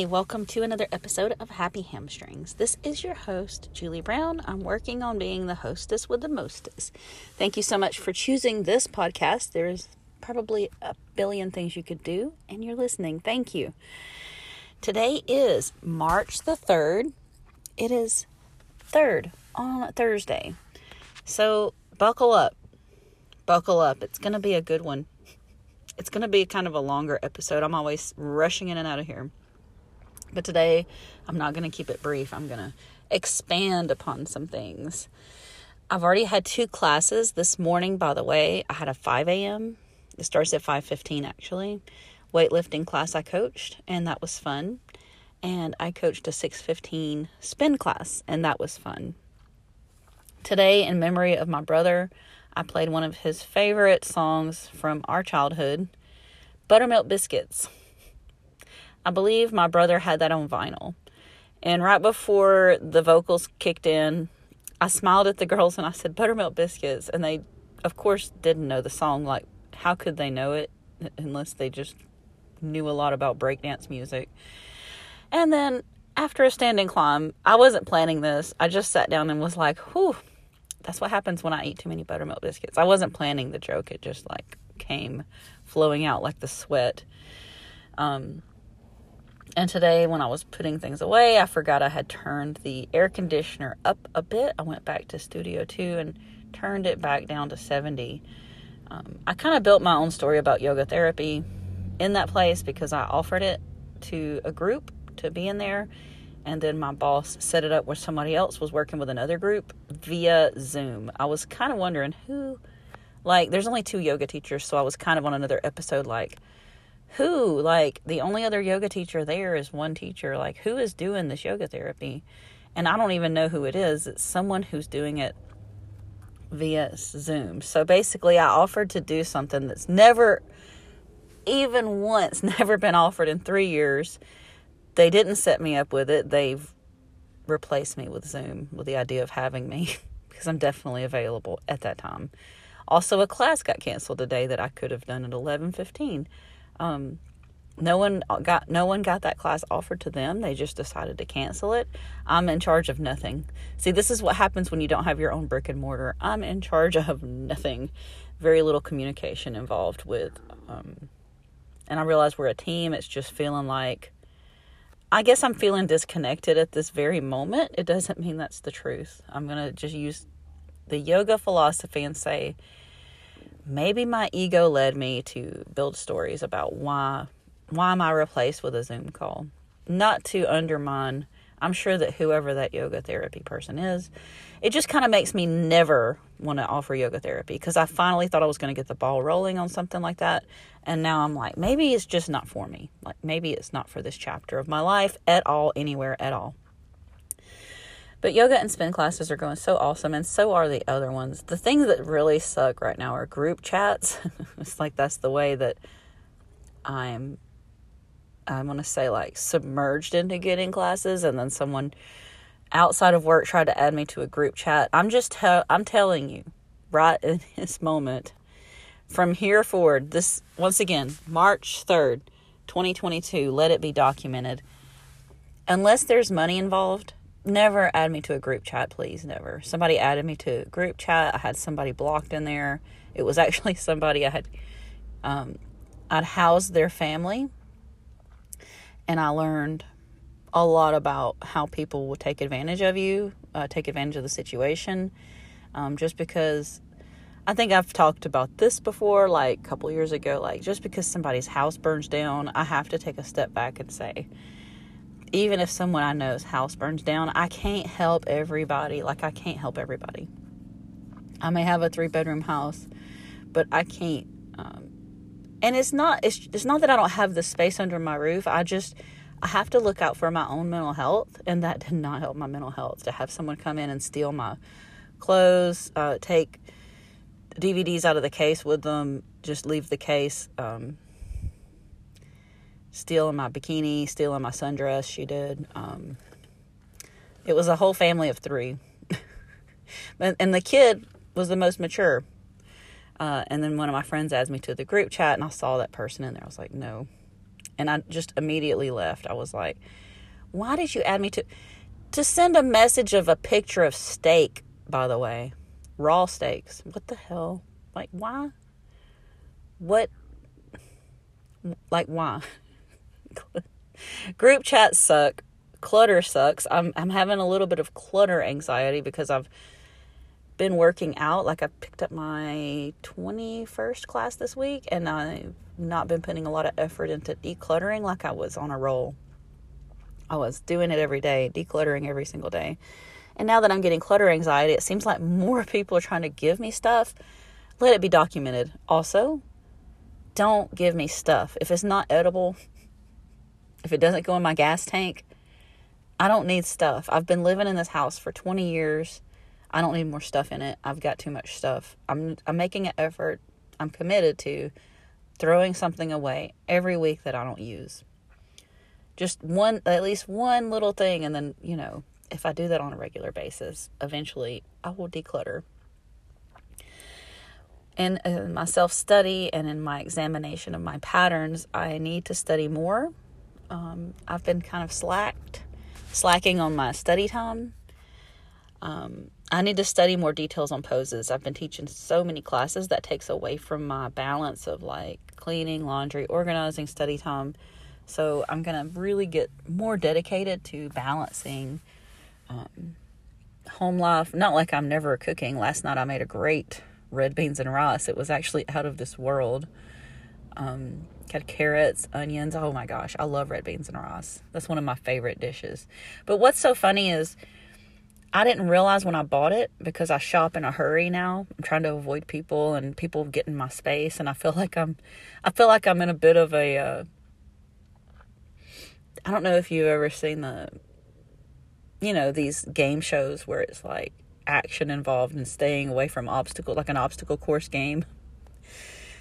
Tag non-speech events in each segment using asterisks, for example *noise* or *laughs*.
Hey, welcome to another episode of Happy Hamstrings. This is your host, Julie Brown. I'm working on being the hostess with the mostest. Thank you so much for choosing this podcast. There's probably a billion things you could do, and you're listening. Thank you. Today is March the 3rd. It is 3rd on Thursday. So buckle up. Buckle up. It's going to be a good one. It's going to be kind of a longer episode. I'm always rushing in and out of here. But today, I'm not going to keep it brief. I'm going to expand upon some things. I've already had two classes this morning, by the way. I had a 5 a.m. It starts at 5:15 actually. Weightlifting class I coached, and that was fun. And I coached a 6:15 spin class, and that was fun. Today, in memory of my brother, I played one of his favorite songs from our childhood, Buttermilk Biscuits. I believe my brother had that on vinyl. And right before the vocals kicked in, I smiled at the girls and I said, Buttermilk Biscuits. And they, of course, didn't know the song. Like, how could they know it unless they just knew a lot about breakdance music? And then after a standing climb, I wasn't planning this. I just sat down and was like, whew, that's what happens when I eat too many buttermilk biscuits. I wasn't planning the joke, it just like came flowing out like the sweat. Um, and today, when I was putting things away, I forgot I had turned the air conditioner up a bit. I went back to Studio 2 and turned it back down to 70. Um, I kind of built my own story about yoga therapy in that place because I offered it to a group to be in there. And then my boss set it up where somebody else was working with another group via Zoom. I was kind of wondering who, like, there's only two yoga teachers, so I was kind of on another episode, like, who like the only other yoga teacher there is one teacher. Like who is doing this yoga therapy? And i don't even know who it is. It's someone who's doing it via zoom. So basically i offered to do something that's never even once *laughs* never been offered in three years. They didn't set me up with it. They've replaced me with zoom with the idea of having me *laughs* because i'm definitely available at that time. Also a class got canceled today that i could have done at 1115 um, no one got no one got that class offered to them. They just decided to cancel it. I'm in charge of nothing. See, this is what happens when you don't have your own brick and mortar. I'm in charge of nothing. Very little communication involved with um, and I realize we're a team. It's just feeling like I guess I'm feeling disconnected at this very moment. It doesn't mean that's the truth. I'm going to just use the yoga philosophy and say maybe my ego led me to build stories about why why am I replaced with a Zoom call? Not to undermine I'm sure that whoever that yoga therapy person is, it just kind of makes me never want to offer yoga therapy because I finally thought I was going to get the ball rolling on something like that. And now I'm like, maybe it's just not for me. Like, maybe it's not for this chapter of my life at all, anywhere at all. But yoga and spin classes are going so awesome, and so are the other ones. The things that really suck right now are group chats. *laughs* it's like that's the way that I'm. I'm gonna say like submerged into getting classes, and then someone outside of work tried to add me to a group chat. I'm just te- I'm telling you, right in *laughs* this moment, from here forward, this once again, March third, 2022. Let it be documented. Unless there's money involved, never add me to a group chat, please. Never. Somebody added me to a group chat. I had somebody blocked in there. It was *laughs* actually somebody I had, um, I'd housed their family, and I learned a lot about how people will take advantage of you, uh, take advantage of the situation, um, just because. I think I've talked about this before, like a couple years ago. Like, just because somebody's house burns down, I have to take a step back and say, even if someone I know's house burns down, I can't help everybody. Like I can't help everybody. I may have a three bedroom house, but I can't. Um, and it's not. It's it's not that I don't have the space under my roof. I just I have to look out for my own mental health, and that did not help my mental health to have someone come in and steal my clothes, uh, take DVDs out of the case with them, just leave the case. Um, stealing my bikini, stealing my sundress. She did. Um, it was a whole family of three, *laughs* and the kid was the most mature. Uh, and then one of my friends asked me to the group chat, and I saw that person in there. I was like, no. And I just immediately left. I was like, why did you add me to to send a message of a picture of steak, by the way. Raw steaks. What the hell? Like why? What like why? *laughs* *laughs* Group chats suck. Clutter sucks. I'm I'm having a little bit of clutter anxiety because I've been working out. Like I picked up my 21st class this week and I've not been putting a lot of effort into decluttering like I was on a roll. I was doing it every day, decluttering every single day. And now that I'm getting clutter anxiety, it seems like more *laughs* people are trying to give me stuff. Let it be documented. Also, don't give me stuff. If it's not edible, if it doesn't go in my gas tank, I don't need stuff. I've been living in this house for 20 years. I don't need more stuff in it. I've got too much stuff. I'm I'm making an effort. I'm committed to throwing something away every week that I don't use. Just one at least one little thing and then, you know, if I do that on a regular basis, eventually I will declutter. In my self study and in my examination of my patterns, I need to study more. Um, I've been kind of slacked slacking on my study time. Um, I need to study more details on poses. I've been teaching so many classes that takes away from my balance of like cleaning, laundry, organizing, study time. So I'm gonna really get more dedicated to balancing um, home life. Not like I'm never cooking. Last night I made a great red beans and rice. It was actually out of this world. Um, had carrots, onions. Oh my gosh, I love red beans and rice. That's one of my favorite dishes. But what's so funny is I didn't realize when I bought it because I shop in a hurry now. I'm trying to avoid people and people get in my space and I feel like I'm I feel like I'm in a bit of a uh, I don't know if you've ever seen the you know these game shows where it's like action involved and staying away from obstacle like an obstacle course game *laughs*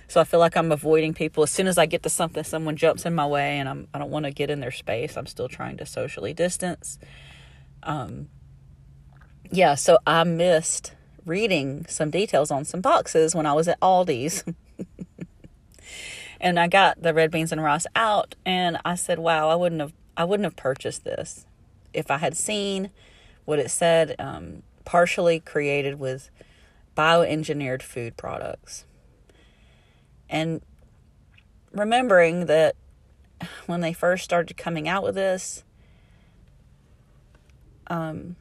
so I feel like I'm avoiding people. As soon as I get to something, someone jumps in my way, and I'm I don't want to get in their space. I'm still trying to socially distance. Um, yeah, so I missed reading some details on some boxes when I was at Aldi's. *laughs* and I got the red beans and rice out and I said, "Wow, I wouldn't have I wouldn't have purchased this if I had seen what it said um, partially created with bioengineered food products." And remembering that when they first started coming out with this, um,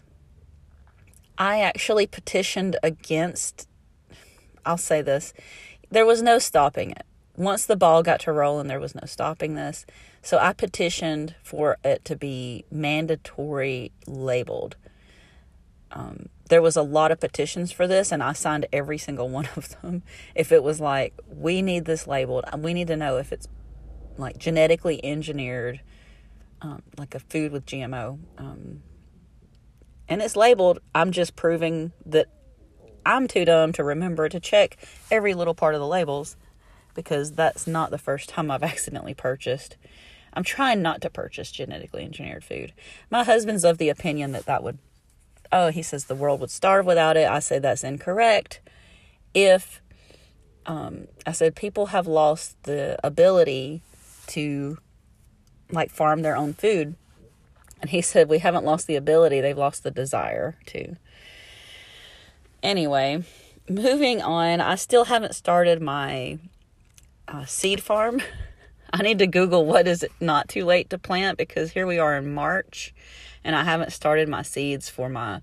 I actually petitioned against, I'll say this, there was no stopping it. Once the ball got to rolling, there was no stopping this. So I petitioned for it to be mandatory labeled. Um, there was a lot of petitions for this and I signed every single one of them. If it was like, we need this labeled, we need to know if it's like genetically engineered, um, like a food with GMO. Um, and it's labeled, I'm just proving that I'm too dumb to remember to check every little part of the labels because that's not the first time I've *laughs* accidentally purchased. I'm trying not to purchase genetically engineered food. My husband's of the opinion that that would oh, he says the world would starve without it. I say that's incorrect. If um, I said people have lost the ability to like farm their own food. And he *laughs* said, We haven't lost the ability, they've lost the desire to. Anyway, moving on, I still haven't started my uh, seed farm. *laughs* I need to Google what is it not too late to plant because here we are in March and I haven't started my seeds for my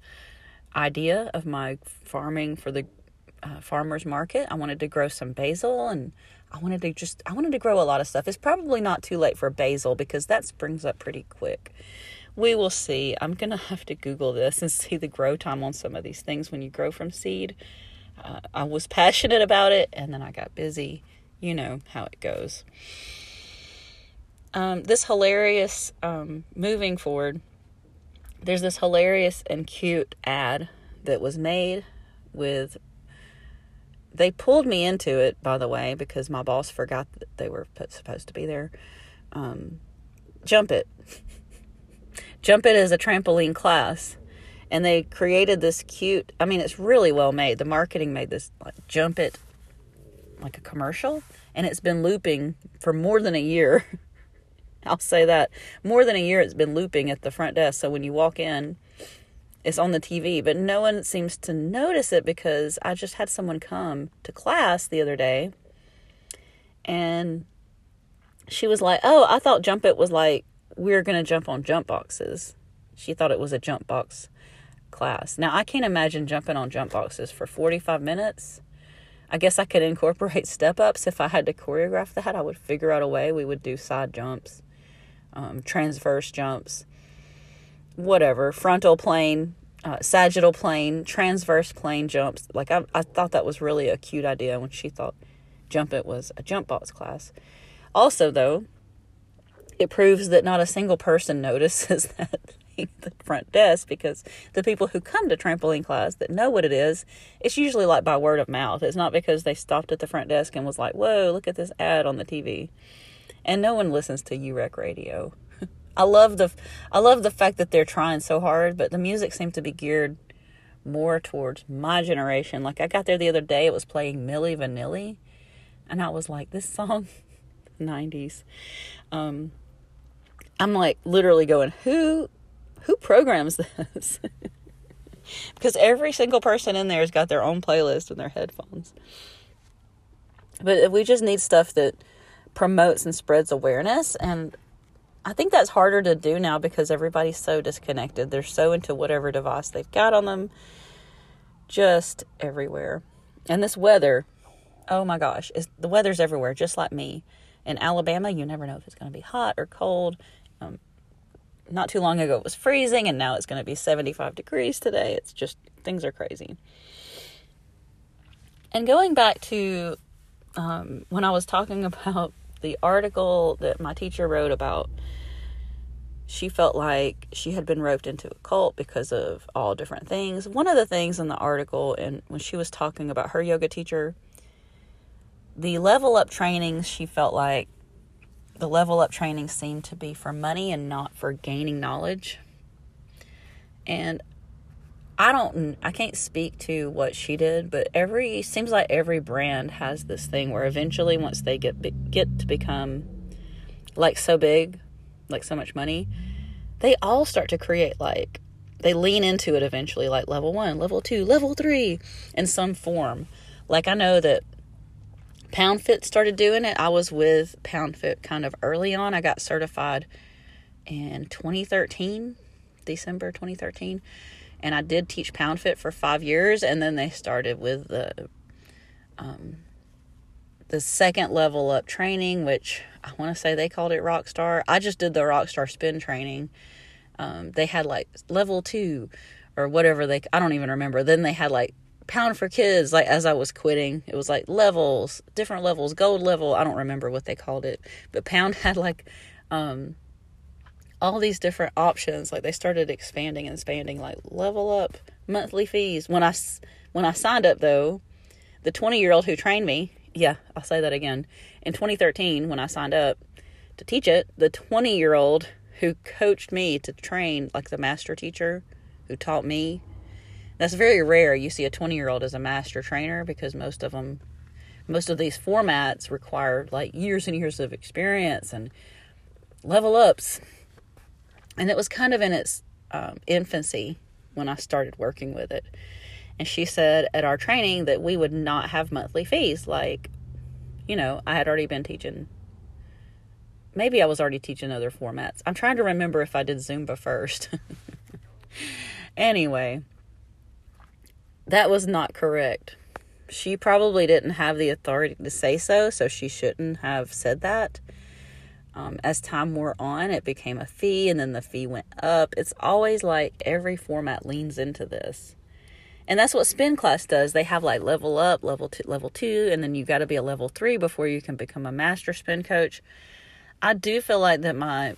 idea of my farming for the uh, farmers market. I wanted to grow some basil and I wanted to just I wanted to grow a lot of stuff. It's probably not too late for basil because that springs up pretty quick. We will see. I'm going to have to Google this and *laughs* see the grow time on some of these things when you grow from seed. Uh, I was passionate about it and then I got busy. You know how it goes. Um, this hilarious um, moving forward there's this hilarious and cute ad that was made with they pulled me into it by the way because my boss forgot that they were supposed to be there. Um, jump it. *laughs* Jump it is a trampoline class and they created this cute i mean it's really well made. The marketing made this like jump it like a commercial and it's been looping for more than a year *laughs* *laughs* I'll say that. More than a year it's been looping at the front desk. So when you walk in, it's on the TV, but no one seems to notice it because I just had someone come to class the other day and she was like, Oh, I thought Jump It was like we are going to jump on jump boxes. She thought it was a jump box class. Now, I can't imagine jumping on jump boxes for 45 minutes. I guess I could incorporate *laughs* step ups if I had to choreograph that. I would figure out a way. We would do side jumps, um, transverse jumps, whatever, frontal plane, uh, sagittal plane, transverse plane jumps. Like, I, I thought that was really a cute idea when she thought Jump It was a jump box class. Also, though, it proves that not a single person *laughs* notices that thing at the front desk because the people who come to trampoline class that know what it is, it's usually like by word of mouth. It's not because they stopped at the front desk and was like, "Whoa, look at this ad on the TV," and no one listens to UREC radio. *laughs* I love the I love the fact that they're trying so hard, but the music seemed to be geared more towards my generation. Like I got there the other day, it was playing Milli Vanilli, and I was like, "This song." *laughs* 90s um I'm like literally going, who who programs *laughs* this? because every single person in there has got their own playlist and their headphones. But we just need stuff that promotes and spreads awareness and I think that's harder to do now because everybody's so disconnected. They're so into whatever device they've got on them just everywhere. And this weather, oh my gosh, the weather's everywhere just like me. In Alabama, you never know if it's going to be hot or cold. Um, not too long ago it was freezing and now it's going to be 75 degrees today. It's just things are crazy. And going back to um, when I was talking *laughs* about the article that my teacher wrote about, she felt like she had been roped into a cult because of all different things. One of the things in the article, and when she was talking about her yoga teacher, the level up trainings, she felt like the level up training seemed to be for money and not for gaining knowledge. And I don't I can't speak to what she did, but every seems like every brand has this thing where eventually once they get get to become like so big, like so much money, they all start to create like they lean into it eventually like level 1, level 2, level 3 in some form. Like I know that PoundFit started doing it. I was with PoundFit kind of early on. I got certified in 2013, December 2013. And I did teach PoundFit for five years. And then they started with the, um, the second level up training, which I want to say they called it Rockstar. I just did the Rockstar spin training. Um, they had like level two or whatever they, I don't even remember. Then they had like pound for kids like as i was quitting it was like levels different levels gold level i don't remember what they called it but pound *laughs* had like um all these different options like they started expanding and expanding like level up monthly fees when i when i signed up though the 20 year old who trained me yeah i'll say that again in 2013 when i signed up to teach it the 20 year old who coached me to train like the master teacher who taught me that's very rare. You see a 20 year old as a master trainer because most of them, most of these formats require like years and years of experience and level ups. And it was kind of in its um, infancy when I started working with it. And she said at our training that we would not have monthly fees. Like, you know, I had already been teaching. Maybe I was already teaching other formats. I'm trying to remember if I did Zumba first. *laughs* anyway, that was not correct. She probably didn't have the authority to say so, so she shouldn't have said that. Um, as time wore on, it became a fee, and then the fee went up. It's always like every format leans into this. And that's what spin class does. They have like level up, level two, level two, and then you've got to be a level three before you can become a master spin coach. I do feel like that my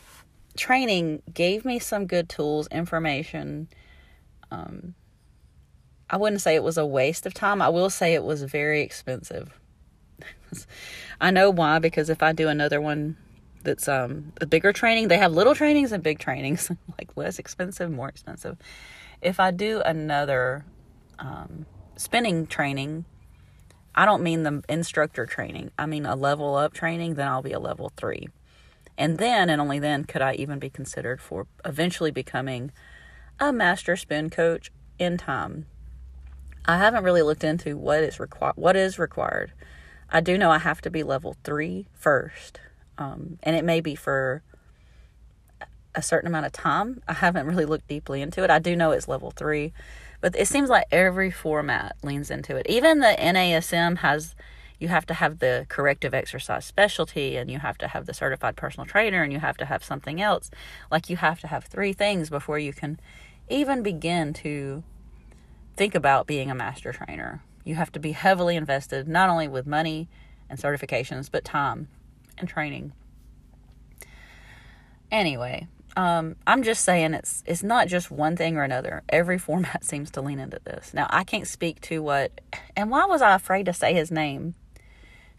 training gave me some good tools, information, um, I wouldn't say it was a waste of time. I will say it was very expensive. *laughs* I know why because if I do another one that's um a bigger training, they have little trainings and big trainings, *laughs* like less expensive, more expensive. If I do another um, spinning training, I don't mean the instructor training. I mean a level up training, then I'll be a level 3. And then and only then could I even be considered for eventually becoming a master spin coach in time. I haven't really looked into what is required. What is required? I do know I have to be level three first, um, and it may be for a certain amount of time. I haven't really looked deeply into it. I do know it's level three, but it seems like every format leans into it. Even the NASM has you have to have the corrective exercise specialty and you have to have the certified personal trainer and you have to have something else. Like you have to have three things before you can even begin to think about being a master trainer. You have to be heavily invested not only with money and certifications, but time and training. Anyway, um, I'm just saying it's it's not just one thing or another. Every *laughs* format seems to lean into this. Now I can't speak to what and why was I afraid to say his name?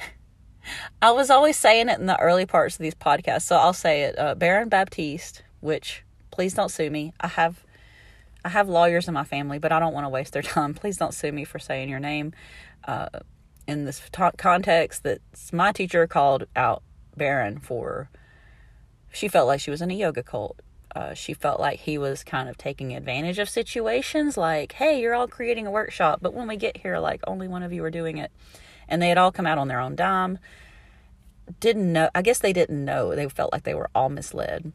*laughs* I was always saying it in the early parts of these podcasts, so I'll say it. Uh, Baron Baptiste, which please don't sue me. I have I have lawyers in my family, but I don't want to waste their *laughs* time. Please don't sue me for saying your name. Uh, in this ta- context, that my teacher called out Baron for. She felt like she was in a yoga cult. Uh, she felt like he was kind of taking advantage of situations like, hey, you're all creating a workshop, but when we get here, like, only one of you are doing it and they had all come out on their own dime. Didn't know, I guess they didn't know. They felt like they were all misled.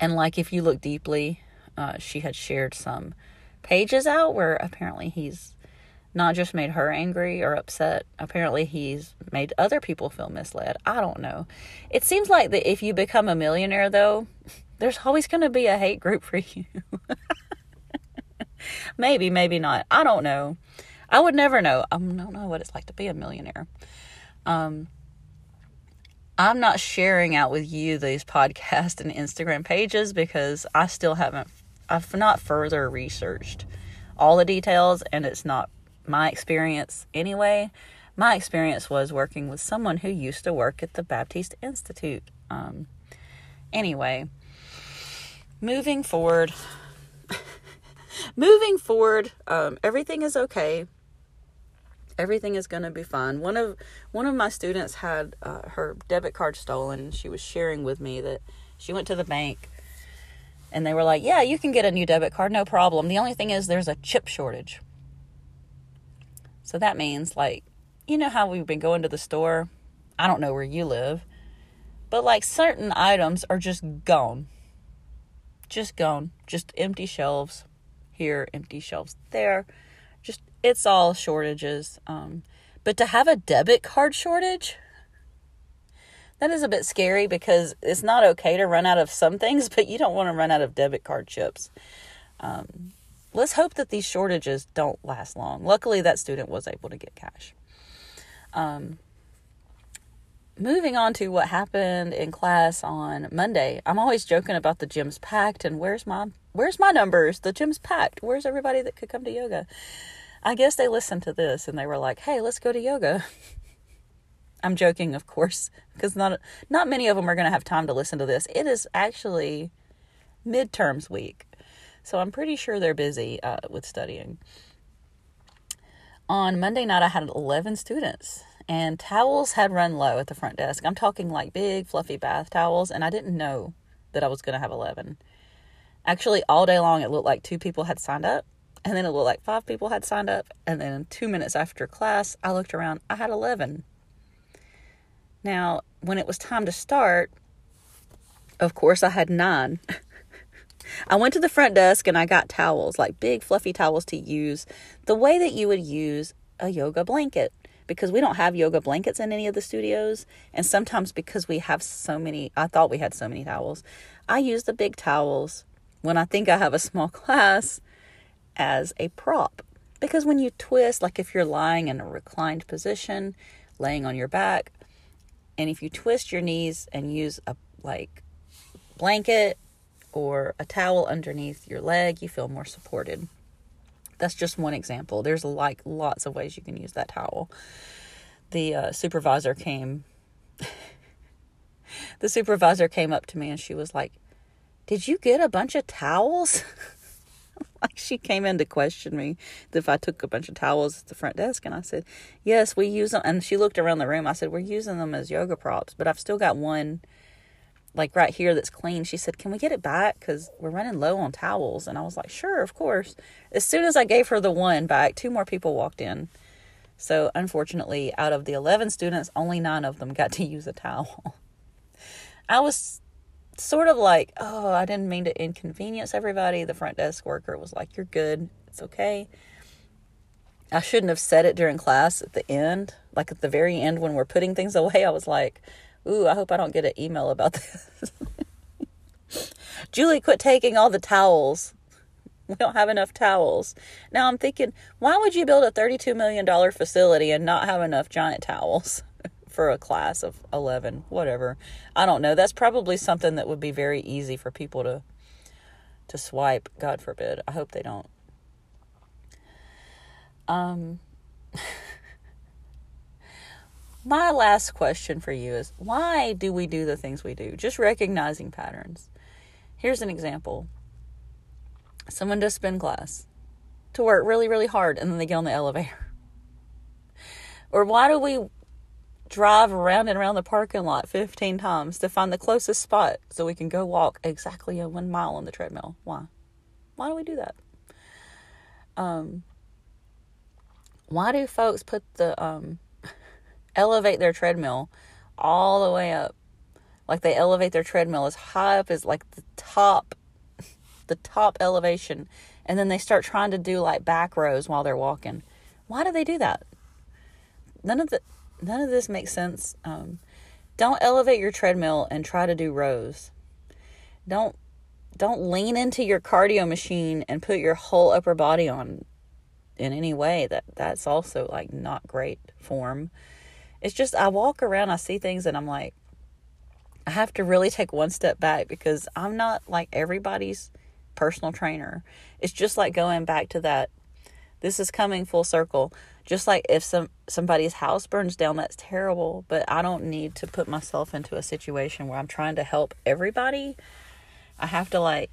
And like if you look deeply, uh, she had shared some pages out where apparently he's not just made her angry or upset. Apparently, he's made other people feel misled. I don't know. It seems like that if you become a millionaire, though, *laughs* there's always going to be a hate group for *laughs* you. maybe, maybe not. I don't know. I would never know. I don't know what it's like to be a millionaire. Um, I'm not sharing out with you these *laughs* podcast and Instagram pages because I still haven't, I've not further researched all the details and it's not my experience anyway. My experience was working with someone who used to work at the Baptiste Institute. Um, anyway, moving forward, *laughs* moving forward, um, everything is okay everything is going to be fine. One of one of my students had uh, her debit card stolen. She was sharing with me that she went to the bank and they were like, "Yeah, you can get a new debit card, no problem. The only thing is there's a chip shortage." So that means like, you know how we've been going to the store? I don't know where you live, but like certain items are just gone. Just gone. Just empty shelves here, empty shelves there Just, it's all shortages. Um, but to have a debit card shortage, that is a bit scary because it's not okay to run out of some things, *laughs* but you don't want to run out of debit card chips. Um, let's hope that these shortages don't last long. Luckily, that student was able to get cash. Um, moving on to what happened in class on Monday. I'm always joking about the gym's packed and where's my where's my numbers? The gym's packed. Where's everybody that could come to yoga? I guess they listened to this and they were like, "Hey, let's go to yoga." *laughs* I'm joking, of course, because not not many of them are going to have time to listen to this. It is actually midterms week, so I'm pretty sure they're busy uh, with studying. On Monday night, I had 11 students, and towels had run low at the front desk. I'm talking like big, fluffy bath towels, and I didn't know that I was going to have 11. Actually, all day long, it looked like two people had signed up, and then it looked like five people had signed up. And then two minutes after class, I looked around, I had 11. Now, when it was time to start, of course, I had nine. *laughs* I went to the front desk and I got towels, like big fluffy towels to use the way that you would use a yoga blanket because we don't have yoga blankets in any of the studios. And sometimes because we have so many, I thought we had so many towels, I use the big towels when I think I have a small *laughs* class as a prop. Because when you twist, like if you're lying in a reclined position, laying on your back, and if you twist your knees and use a like blanket or a towel underneath your leg, you feel more supported. That's just one example. There's like lots of ways you can use that towel. The uh, supervisor came. *laughs* the supervisor came up to me and she was like, "Did you get a bunch of towels?" *laughs* like she came in to question me if I took a bunch of towels at the front desk, and I said, "Yes, we use them." And she looked around the room. I said, "We're using them as yoga props, but I've still got one like right here that's clean. She said, Can we get it back? Because we're running low on towels. And I was like, Sure, of course. As soon as I gave her the one back, two more people walked in. So, unfortunately, out of the 11 students, only nine of them got to *laughs* use a towel. I was sort of like, Oh, I didn't mean to inconvenience everybody. The front desk worker was like, You're good. It's okay. I shouldn't have said it during class at the end. Like at the very end when we're putting things away, I was like, Ooh, I hope I don't get an email about this. *laughs* Julie, quit taking all the towels. We don't have enough towels. Now I'm thinking, why would you build a $32 million facility and not have enough giant towels *laughs* for a class of 11? Whatever. I don't know. That's probably something that would be very easy for people to to swipe. God forbid. I hope they don't. Um my last question for you is why do we do the things we do? Just recognizing patterns. Here's an example someone does spin class to work really, really hard and then they get on the elevator. Or why do we drive around and around the parking lot 15 times to find the closest spot so we can go walk exactly a one mile on the treadmill? Why? Why do we do that? Um, why do folks put the um, elevate their treadmill all the way up. Like they elevate their treadmill as high up as like the top *laughs* the top elevation and then they start trying to do like back rows while they're walking. Why do they do that? None of the none of this makes sense. Um, don't elevate your treadmill and try to do rows. Don't don't lean into your cardio machine and put your whole upper body on in any way that that's also like not great form it's just I walk around, I see things, and I'm like, I have to really take one step back because I'm not like everybody's personal trainer. It's just like going back to that. This is coming full circle. Just like if some somebody's house burns down, that's terrible. But I don't need to put myself into a situation where I'm trying to help everybody. I have to like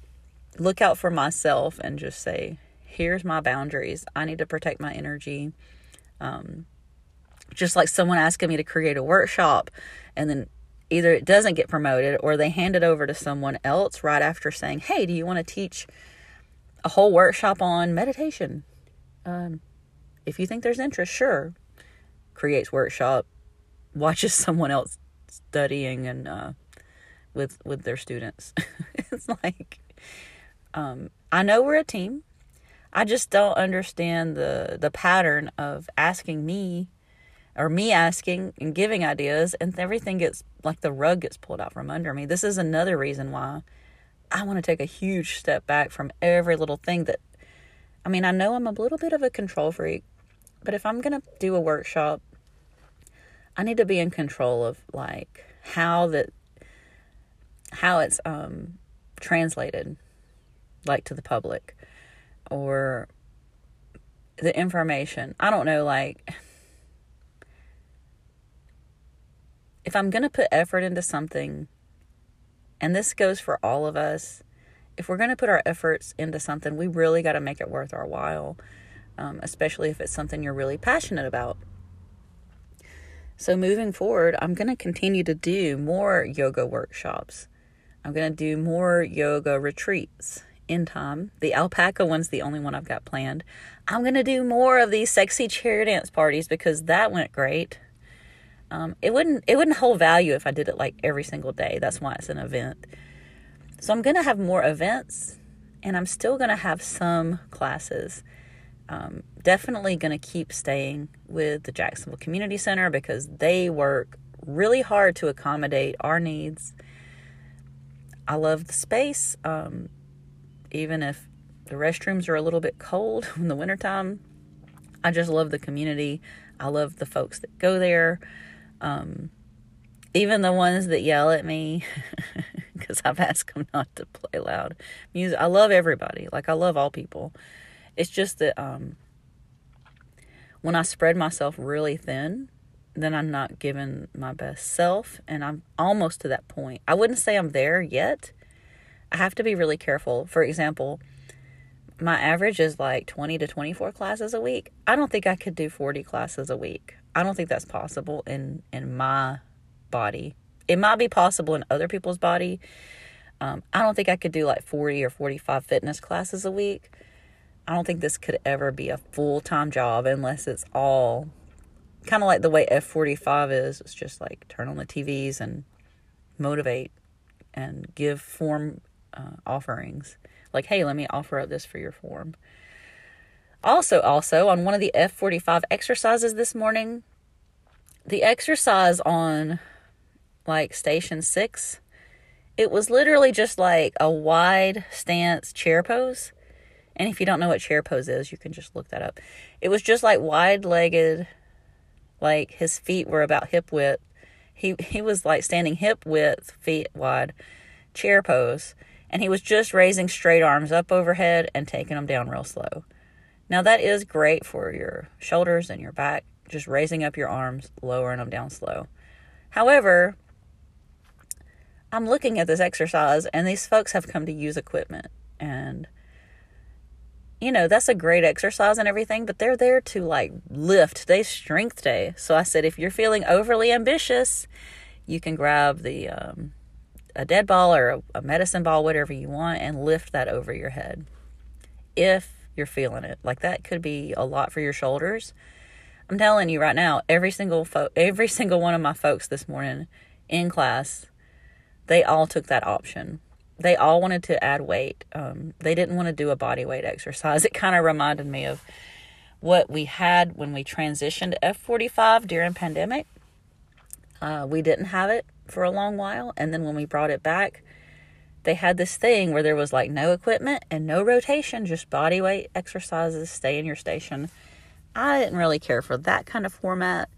look out for myself and just say, here's my boundaries. I need to protect my energy. Um, just like someone asking me to create a workshop and then either it doesn't get promoted or they hand it over to someone else right after saying, Hey, do you want to teach a whole workshop on meditation? Um, if you think there's interest, sure. Creates workshop, watches *laughs* someone else studying and uh, with with their students. *laughs* it's like um, I know we're a team. I just don't understand the the pattern of asking me or me asking and giving ideas and everything gets like the rug gets pulled out from under me. This is another reason why I want to take a huge step back from every little thing that I mean, I know I'm a little bit of a control freak, but if I'm going to do a workshop, I need to be in control of like how that how it's um translated like to the public or the information. I don't know like if I'm going to put effort into something, and this goes for all of us, if we're going to put our efforts into something, we really got to make it worth our while, um, especially if it's something you're really passionate about. So, moving forward, I'm going to continue to do more yoga workshops. I'm going to do more yoga retreats in time. The alpaca one's the only one I've got planned. I'm going to do more of these sexy chair dance parties because that went great. Um, it wouldn't it wouldn't hold value if I did it like every single day. That's why it's an event. So I'm gonna have more events, and I'm still gonna have some classes. Um, definitely gonna keep staying with the Jacksonville Community Center because they work really hard to accommodate our needs. I love the space, um, even if the restrooms are a little bit cold *laughs* in the wintertime. I just love the community. I love the folks that go there. Um, even the ones that yell at me *laughs* because I've asked them not to play loud music. I love everybody. Like I love all people. It's just that um, when I spread myself really thin, then I'm not giving my best self, and I'm almost to that point. I wouldn't say I'm there yet. I have to be really careful. For example, my average is like 20 to 24 classes a week. I don't think I could do 40 classes a week. I don't think that's possible in in my body It might be possible in other people's body. Um, I don't think I could do like 40 or 45 fitness classes a week. I don't think this could ever be a full time job unless it's all kind of like the way F45 is. It's just like turn on the TVs and motivate and give form uh, offerings. Like, hey, let me offer up this for your form. Also, also on one of the F45 exercises this morning, the exercise on like station six, it was literally just like a wide stance chair pose. And if you don't know what chair pose is, you can just look that up. It was just like wide legged, like his feet were about hip width. He he was like standing hip width, feet wide, chair pose, and he was just raising straight arms up overhead and taking them down real slow. Now, that is great for your shoulders and your back, just raising up your arms, lowering them down slow. However, I'm looking at this exercise, and these folks have come to use equipment. And, you know, that's a great exercise and everything, but they're there to like lift. Today's strength day. So I said, if you're feeling overly ambitious, you can grab the, um, a dead ball or a, a medicine ball, whatever you want, and lift that over your head. If you're feeling it. Like that could be a lot for your shoulders. I'm telling you right now, every single fo- every *laughs* single one of my folks this morning in class, they all took that option. They all wanted to add weight. Um, they didn't want to do a body weight exercise. *laughs* It kind of reminded me of what we had when we transitioned to F45 during pandemic. Uh, we didn't have it for a long while, and then when we brought it back, they had this thing where there was like no equipment and no rotation, just body weight exercises, stay in your station. I didn't really care for that kind of format.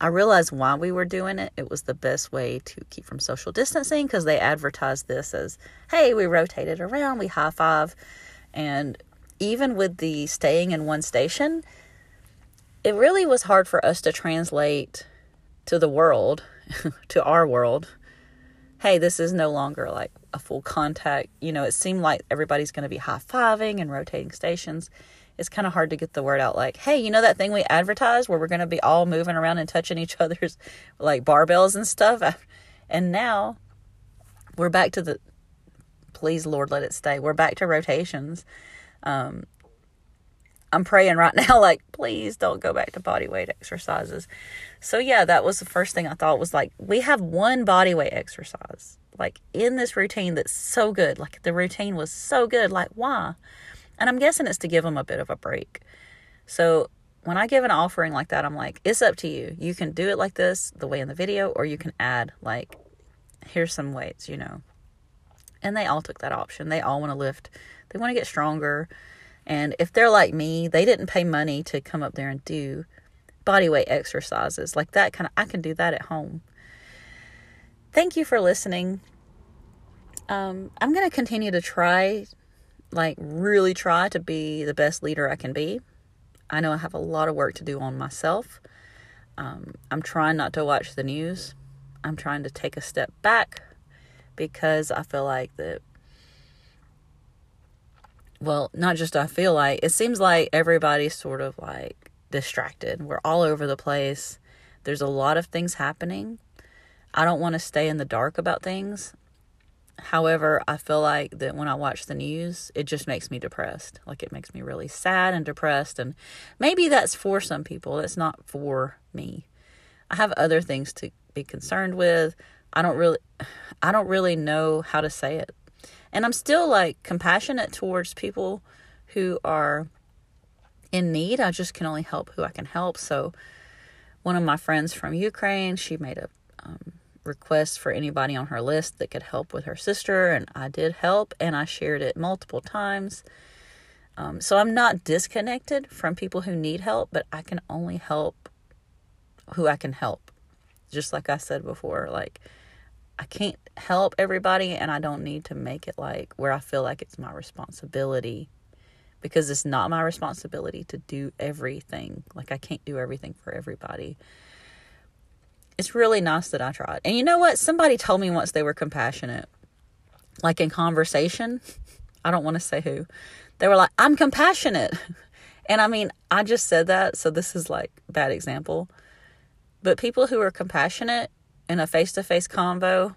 I realized why we were doing it. It was the best way to keep from social distancing because they advertised this as, hey, we rotated around, we high five. And even with the staying in one station, it really was hard for us to translate to the world, *laughs* to our world, hey, this is no longer like a full contact. You know, it seemed like everybody's going to be high fiving and rotating stations. It's kind of hard to get the word out like, hey, you know that thing we advertised where we're going to be all moving around and touching each *laughs* other's like barbells and stuff? *laughs* And now we're back to the, please, Lord, let it stay. We're back to rotations. Um, I'm praying right *laughs* now, like, please don't go back to body weight exercises. So, yeah, that was the first thing I thought was like, we have one body weight exercise, like in this routine that's so good. Like, the routine was so good. Like, why? And I'm guessing it's to give them a bit of a break. So, when I give an offering like that, I'm like, it's up to you. You can do it like this, the way in the video, or you can add, like, here's some weights, you know. And they all took that option. They all want to lift, they want to get stronger and if they're like me, they didn't pay money to come up there and do body weight exercises like that kind of I can do that at home. Thank you for listening. Um, I'm going to continue to try like really try to be the best leader I can be. I know I have a lot of work to do on myself. Um, I'm trying not to watch the news. I'm trying to take a step back because I feel like that well, not just I feel like, it seems like everybody's sort of like distracted. We're all over the place. There's a lot of things happening. I don't want to stay in the dark about things. However, I feel like that when I watch the news, it just makes me depressed. Like it makes me really sad and depressed. And maybe that's for some people, that's not for me. I have other things to be concerned with. I don't really *sighs* I don't really know how to say it. And I'm still like compassionate towards people who are in need. I just can only help who I can help. So, one of my friends from Ukraine, she made a um, request for anybody on her list that could help with her sister, and I did help, and I shared it multiple times. Um, so I'm not disconnected from people who need help, but I can only help who I can help. Just like I said before, like I can't help everybody and I don't need to make it like where I feel like it's my responsibility because it's not my responsibility to do everything. Like I can't do everything for everybody. It's really nice that I tried. And you know what? Somebody told me once they were compassionate. Like in conversation, *laughs* I don't want to say who. They were like, "I'm compassionate." *laughs* And I mean, I just said that, so this is like bad example. But people who are compassionate in a face to face convo,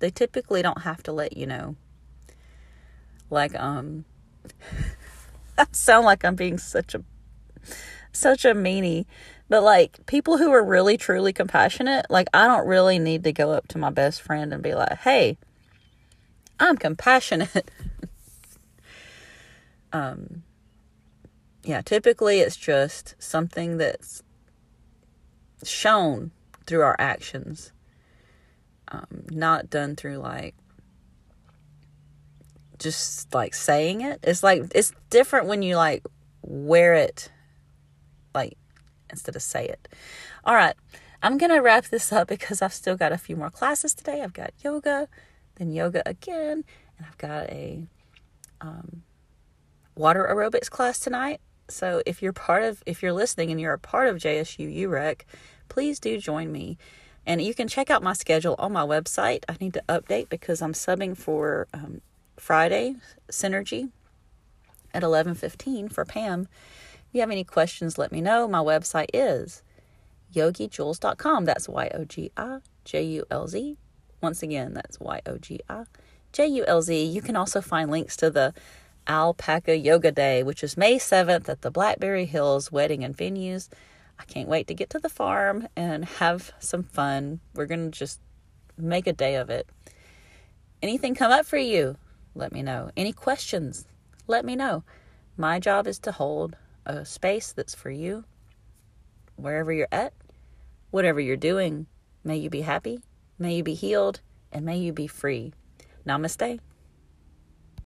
they typically don't have to let you know. Like, um, *laughs* I sound like I'm being such a such a meanie. But like people who are really truly compassionate, like I don't really need to go up to my best friend and be like, "Hey, I'm compassionate." *laughs* um yeah, typically it's just something that's shown through our actions. Um, not done through like just like saying it. It's like it's different when you like wear it instead of say it. All right. I'm going to wrap this up because I've still got a few more classes today. I've got yoga, then yoga again, and I've got a um, water aerobics class tonight. So if you're part of, if you're listening and you're a part of JSU UREC, please do join me. And you can check out my schedule on my website. I need to update because I'm subbing for um, Friday Synergy at 11:15 for Pam you have any questions, let me know. My website is yogijulz.com. That's Y O G I J U L Z. Once again, that's Y O G I J U L Z. You can also find links to the Alpaca Yoga Day, which is May 7th at the Blackberry Hills Wedding and Venues. I can't wait to get to the farm and have some fun. We're going to just make a day of it. Anything come up for you? Let me know. Any questions? Let me know. My job is to hold a space that's for you, wherever you're at, whatever you're doing. May you be happy, may you be healed, and may you be free. Namaste.